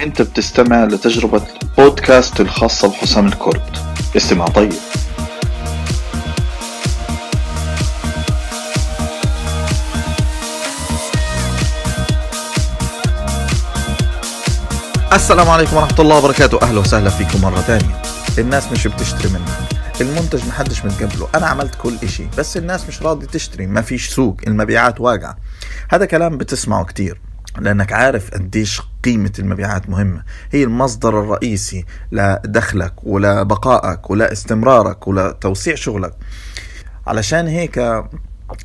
أنت بتستمع لتجربة بودكاست الخاصة بحسام الكرد. استمع طيب. السلام عليكم ورحمة الله وبركاته. أهلا وسهلا فيكم مرة ثانية الناس مش بتشتري منك. المنتج محدش متقبله. أنا عملت كل إشي بس الناس مش راضي تشتري. ما فيش سوق المبيعات واقعة. هذا كلام بتسمعه كتير لأنك عارف قديش قيمة المبيعات مهمة. هي المصدر الرئيسي لدخلك ولبقائك ولاستمرارك ولتوسيع شغلك. علشان هيك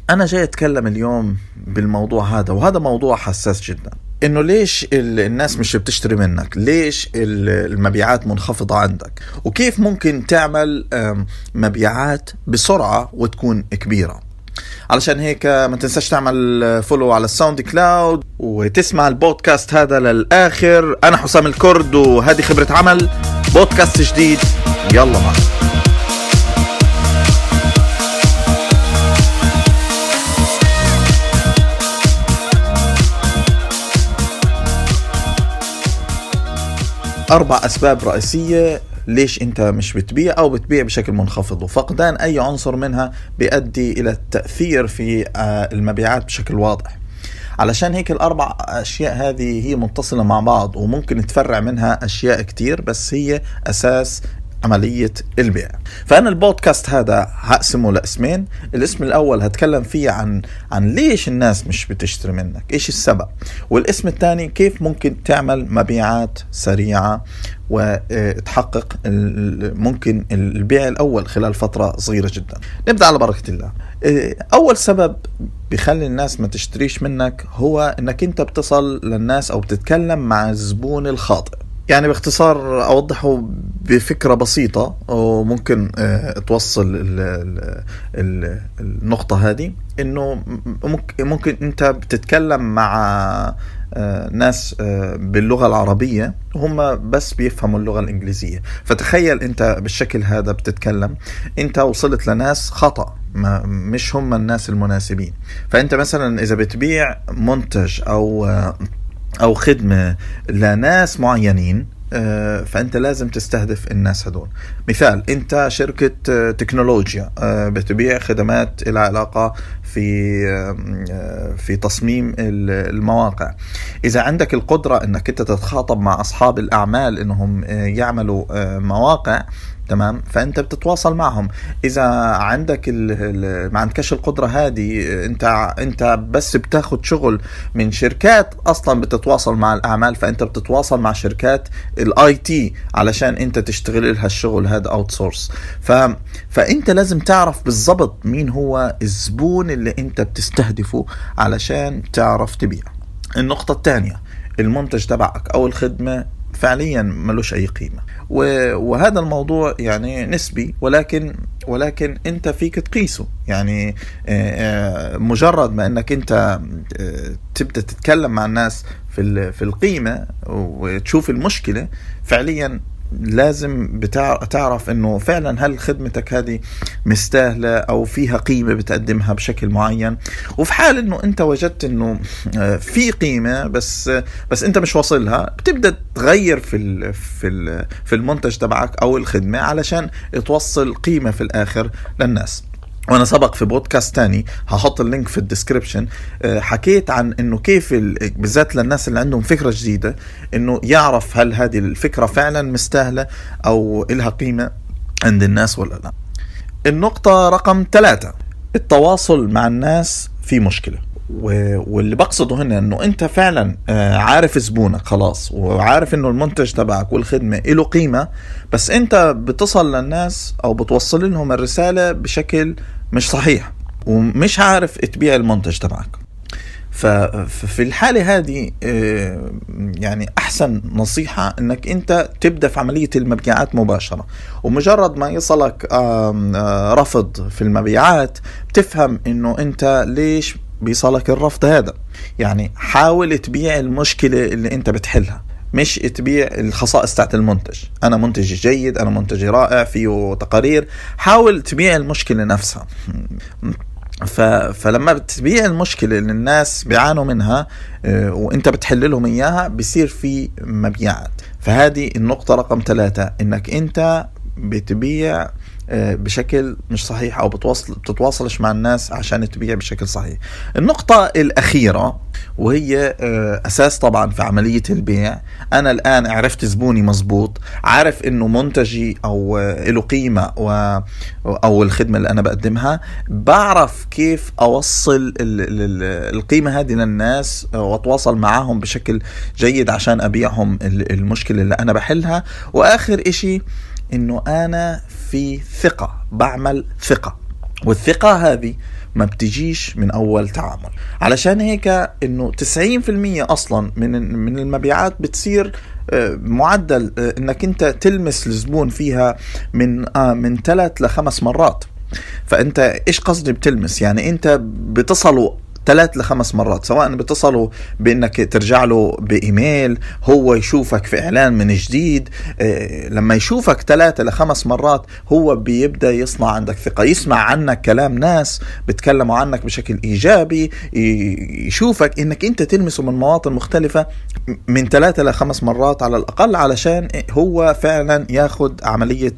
أنا جاي أتكلم اليوم بالموضوع هذا وهذا موضوع حساس جدا. إنه ليش الناس مش بتشتري منك؟ ليش المبيعات منخفضة عندك؟ وكيف ممكن تعمل مبيعات بسرعة وتكون كبيرة؟ علشان هيك ما تنساش تعمل follow على ال SoundCloud وتسمع البودكاست هذا للآخر. أنا حسام الكرد وهذه خبرة عمل. بودكاست جديد. يلا معنا أربع أسباب رئيسية ليش أنت مش بتبيع أو بتبيع بشكل منخفض. وفقدان أي عنصر منها بيؤدي إلى التأثير في آه، المبيعات بشكل واضح. علشان هيك الأربع أشياء هذه هي متصلة مع بعض وممكن تفرع منها أشياء كتير بس هي أساس عملية البيع. فأنا البودكاست هذا هقسمه لاسمين. الاسم الأول هتكلم فيه عن عن ليش الناس مش بتشتري منك إيش السبب؟ والاسم الثاني كيف ممكن تعمل مبيعات سريعة وتحقق ممكن البيع الأول خلال فترة صغيرة جدا. نبدأ على بركة الله. أول سبب بيخلي الناس ما تشتريش منك هو إنك أنت بتصل للناس أو بتتكلم مع الزبون الخاطئ. يعني باختصار أوضحه بفكرة بسيطة وممكن آه، توصل النقطة هذه إنه ممكن أنت بتتكلم مع آه، ناس آه، باللغة العربية هم بس بيفهموا اللغة الإنجليزية. فتخيل أنت بالشكل هذا بتتكلم أنت وصلت لناس خطأ ما مش هم الناس المناسبين. فأنت مثلا إذا بتبيع منتج أو أو خدمة لناس معينين آه، فأنت لازم تستهدف الناس هدول. مثال أنت شركة آه، تكنولوجيا آه، بتبيع خدمات لها علاقة في في تصميم المواقع. إذا عندك القدرة إنك أنت تتخاطب مع أصحاب الأعمال إنهم يعملوا مواقع تمام؟ فأنت بتتواصل معهم. إذا عندك ال ما عندكش القدرة هذه أنت أنت بس بتاخد شغل من شركات أصلا بتتواصل مع الأعمال فأنت بتتواصل مع شركات ال IT علشان أنت تشتغل لها الشغل هذا outsource فأنت لازم تعرف بالضبط مين هو الزبون اللي أنت بتستهدفه علشان تعرف تبيع النقطة الثانية المنتج تبعك أو الخدمة فعليا ملوش أي قيمة. وهذا الموضوع يعني نسبي ولكن ولكن أنت فيك تقيسه. يعني آه، آه، مجرد ما أنك أنت آه، تبدأ تتكلم مع الناس في في القيمة وتشوف المشكلة فعليا لازم تعرف إنه فعلا هل خدمتك هذه مستاهلة أو فيها قيمة بتقدمها بشكل معين؟ وفي حال إنه أنت وجدت إنه آه، في قيمة بس بس أنت مش واصلها بتبدأ تغير في في في المنتج تبعك أو الخدمة علشان توصل قيمة في الآخر للناس. وأنا سبق في بودكاست تاني هحط ال link في ال description آه، حكيت عن إنه كيف بالذات للناس اللي عندهم فكرة جديدة إنه يعرف هل هذه الفكرة فعلا مستاهلة أو لها قيمة عند الناس ولا لا. النقطة رقم ثلاثة التواصل مع الناس في مشكلة. واللي بقصده هنا إنه أنت فعلا آه، عارف زبونك خلاص وعارف إنه المنتج تبعك والخدمة له قيمة بس أنت بتصل للناس أو بتوصل لهم الرسالة بشكل مش صحيح ومش عارف تبيع المنتج تبعك. ففي الحالة هذه آه، يعني أحسن نصيحة أنك أنت تبدأ في عملية المبيعات مباشرة. ومجرد ما يصلك آه، رفض في المبيعات بتفهم أنه أنت ليش بيصلك الرفض هذا. يعني حاول تبيع المشكلة اللي أنت بتحلها مش تبيع الخصائص تاعت المنتج. أنا منتج جيد أنا منتج رائع فيه تقارير. حاول تبيع المشكلة نفسها. ف... فلما بتبيع المشكلة اللي الناس بيعانوا منها آه، وأنت بتحل لهم إياها بصير في مبيعات. فهذه النقطة رقم ثلاثة إنك أنت بتبيع بشكل مش صحيح أو بتواصل بتتواصلش مع الناس عشان تبيع بشكل صحيح. النقطة الأخيرة وهي آه، أساس طبعا في عملية البيع. أنا الآن عرفت زبوني مزبوط عارف إنه منتجي أو آه، له قيمة و أو الخدمة اللي أنا بقدمها. بعرف كيف أوصل القيمة هذه للناس وأتواصل معهم بشكل جيد عشان أبيعهم المشكلة اللي أنا بحلها. وآخر إشي إنه أنا في ثقة بعمل ثقة. والثقة هذه ما بتجيش من أول تعامل. علشان هيك إنه 90% أصلا من من المبيعات بتصير آه، معدل آه، إنك أنت تلمس الزبون فيها من آه، من ثلاث لخمس مرات. فأنت إيش قصدي بتلمس؟ يعني أنت بتصلوا ثلاث لخمس مرات سواء بتصلوا بإنك ترجع له بإيميل هو يشوفك في إعلان من جديد آه، لما يشوفك ثلاثة لخمس مرات هو بيبدأ يصنع عندك ثقة يسمع عنك كلام ناس بيتكلموا عنك بشكل إيجابي يشوفك إنك أنت تلمسه من مواطن مختلفة من ثلاثة لخمس مرات على الأقل علشان هو فعلا ياخذ عملية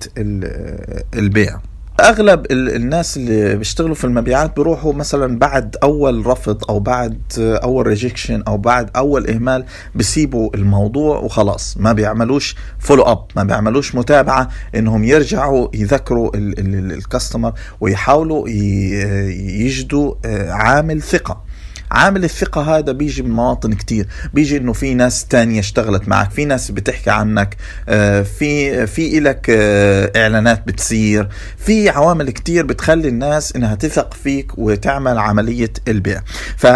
البيع. أغلب الناس اللي بيشتغلوا في المبيعات بيروحوا مثلا بعد أول رفض أو بعد أول rejection أو بعد أول إهمال بيسيبوا الموضوع وخلاص. ما بيعملوش follow up ما بيعملوش متابعة إنهم يرجعوا يذكروا ال customer ويحاولوا يجدوا آه، عامل ثقة. عامل الثقة هذا بيجي من مواطن كتير. بيجي إنه في ناس تانية اشتغلت معك في ناس بتحكي عنك آه، في في إلك آه، إعلانات بتصير في عوامل كتير بتخلي الناس إنها تثق فيك وتعمل عملية البيع. ف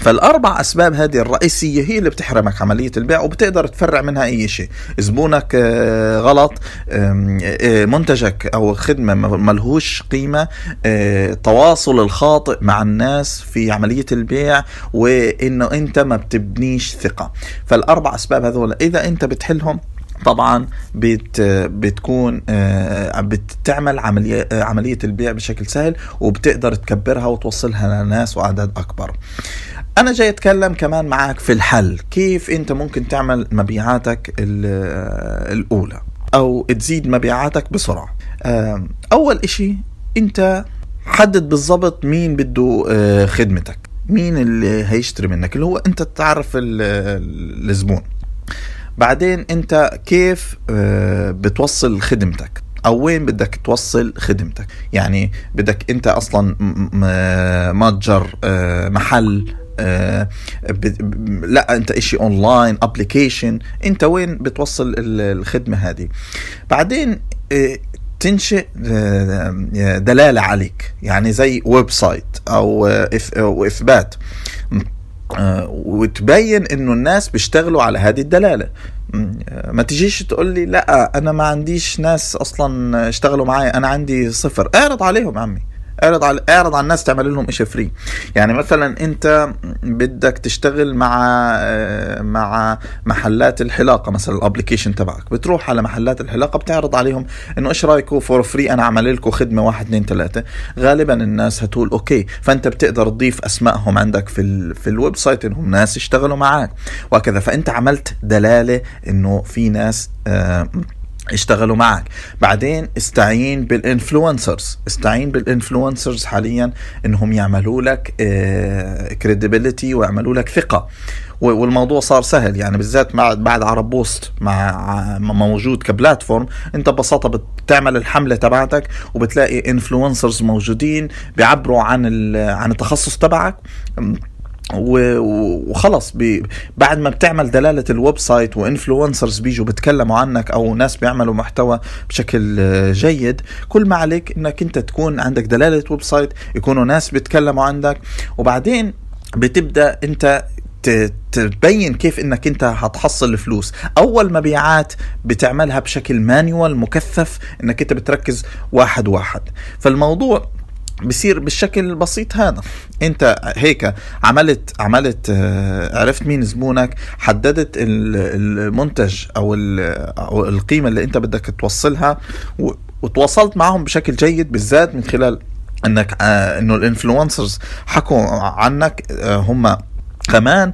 فالأربع أسباب هذه الرئيسية هي اللي بتحرمك عملية البيع وبتقدر تفرع منها أي شيء. زبونك آه، غلط. آه، منتجك أو خدمة ملهوش قيمة. التواصل آه، الخاطئ مع الناس في عملية البيع وإنه أنت ما بتبنيش ثقة. فالأربع أسباب هذول إذا أنت بتحلهم طبعا بت بتكون بتعمل عملية عملية البيع بشكل سهل وبتقدر تكبرها وتوصلها لناس وأعداد أكبر. أنا جاي أتكلم كمان معك في الحل. كيف أنت ممكن تعمل مبيعاتك الأولى؟ أو تزيد مبيعاتك بسرعة. أول إشي أنت حدد بالضبط مين بده آه، خدمتك. مين اللي هيشتري منك؟ اللي هو أنت تعرف الزبون. بعدين أنت كيف آه، بتوصل خدمتك؟ أو وين بدك توصل خدمتك؟ يعني بدك أنت أصلا متجر آه، محل آه لا انت اشي online application انت وين بتوصل الخدمة هذه. بعدين آه تنشئ آه، دلالة عليك يعني زي website أو إثبات. آه، وتبين إنه الناس بيشتغلوا على هذه الدلالة. ما تجيش تقول لي لا أنا ما عنديش ناس أصلا اشتغلوا معي أنا عندي صفر. اعرض عليهم عمي. اعرض على اعرض على الناس تعمل لهم شيء free يعني مثلا أنت بدك تشتغل مع مع محلات الحلاقة مثلا ال application تبعك. بتروح على محلات الحلاقة بتعرض عليهم إنه إيش رايكم for free أنا عمل لكم خدمة واحد اثنين ثلاثة. غالبا الناس هتقول okay فأنت بتقدر تضيف أسمائهم عندك في ال في ال website إنهم ناس اشتغلوا معك وهكذا. فأنت عملت دلالة إنه في ناس آه اشتغلوا معك. بعدين استعين بال influencers. استعين بال influencers حاليا إنهم يعملوا لك credibility ويعملوا لك ثقة. والموضوع صار سهل. يعني بالذات بعد عرب بوست مع موجود ك platform أنت ببساطة بتعمل الحملة تبعتك وبتلاقي influencers موجودين بيعبروا عن عن التخصص تبعك. وخلص بعد ما بتعمل دلالة ال website و influencers بيجوا بيتكلموا عنك أو ناس بيعملوا محتوى بشكل جيد كل ما عليك إنك أنت تكون عندك دلالة website يكونوا ناس بيتكلموا عنك وبعدين بتبدأ أنت تبين كيف إنك أنت هتحصل الفلوس. أول مبيعات بتعملها بشكل manual مكثف إنك أنت بتركز واحد واحد. فالموضوع بصير بالشكل البسيط هذا. انت هيك عملت عملت آه، عرفت مين زبونك حددت المنتج أو القيمة اللي انت بدك توصلها وتواصلت معهم بشكل جيد بالذات من خلال إنك آه إنه ال influencers حكوا عنك آه هم كمان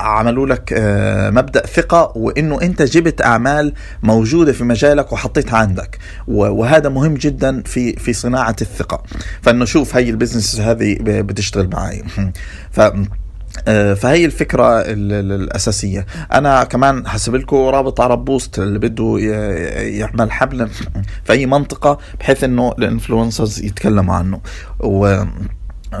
عملوا لك آه، مبدأ ثقة وإنه أنت جبت أعمال موجودة في مجالك وحطيتها عندك. وهذا مهم جدا في في صناعة الثقة. فإنه شوف هي ال business هذه بتشتغل معي. ف آه، فهي الفكرة الأساسية. أنا كمان حسيب لكم رابط عرب بوست اللي بده يعمل حملة في أي منطقة بحيث أنه ال influencers يتكلموا عنه. و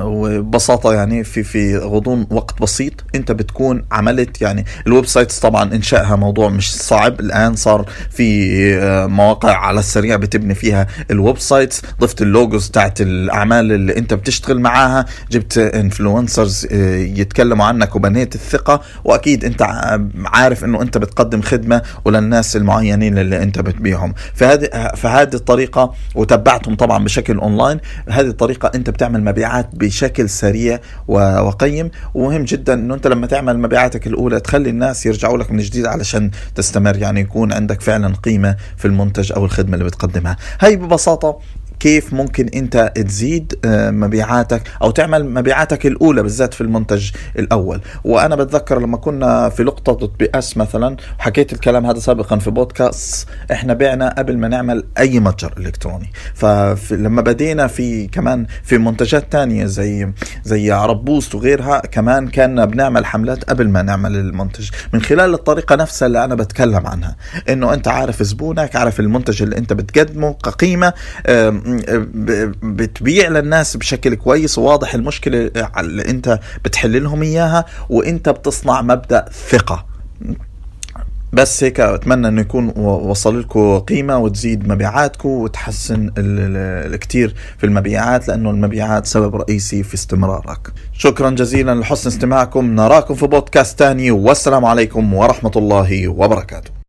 وببساطة يعني في في غضون وقت بسيط انت بتكون عملت يعني ال websites طبعا إنشائها موضوع مش صعب الآن صار في آه، مواقع على السريع بتبني فيها ال websites ضفت ال logos تاعت الأعمال اللي انت بتشتغل معاها جبت influencers آه، يتكلموا عنك وبنيت الثقة وأكيد انت عارف إنه انت بتقدم خدمة وللناس المعينين اللي انت بتبيعهم. فهذه فهذه الطريقة وتبعتهم طبعا بشكل اونلاين هذه الطريقة انت بتعمل مبيعات بشكل سريع وقيم. ومهم جدا إنه أنت لما تعمل مبيعاتك الأولى تخلي الناس يرجعوا لك من جديد علشان تستمر يعني يكون عندك فعلا قيمة في المنتج أو الخدمة اللي بتقدمها. هاي ببساطة كيف ممكن انت تزيد آه، مبيعاتك أو تعمل مبيعاتك الأولى بالذات في المنتج الأول. وأنا بتذكر لما كنا في لقطة بي إس مثلا حكيت الكلام هذا سابقا في بودكاست إحنا بعنا قبل ما نعمل أي متجر إلكتروني. فلما بدينا في كمان في منتجات تانية زي زي عرب بوست وغيرها كمان كنا بنعمل حملات قبل ما نعمل المنتج. من خلال الطريقة نفسها اللي أنا بتكلم عنها. إنه أنت عارف زبونك عارف المنتج اللي أنت بتقدمه كقيمة بتبيع للناس بشكل كويس وواضح المشكلة اللي انت بتحل لهم إياها وانت بتصنع مبدأ ثقة. بس هيك أتمنى إنه يكون وصل لكم قيمة وتزيد مبيعاتكم وتحسن الكثير في المبيعات لأنه المبيعات سبب رئيسي في استمرارك. شكرا جزيلا لحسن استماعكم. نراكم في بودكاست ثاني والسلام عليكم ورحمة الله وبركاته.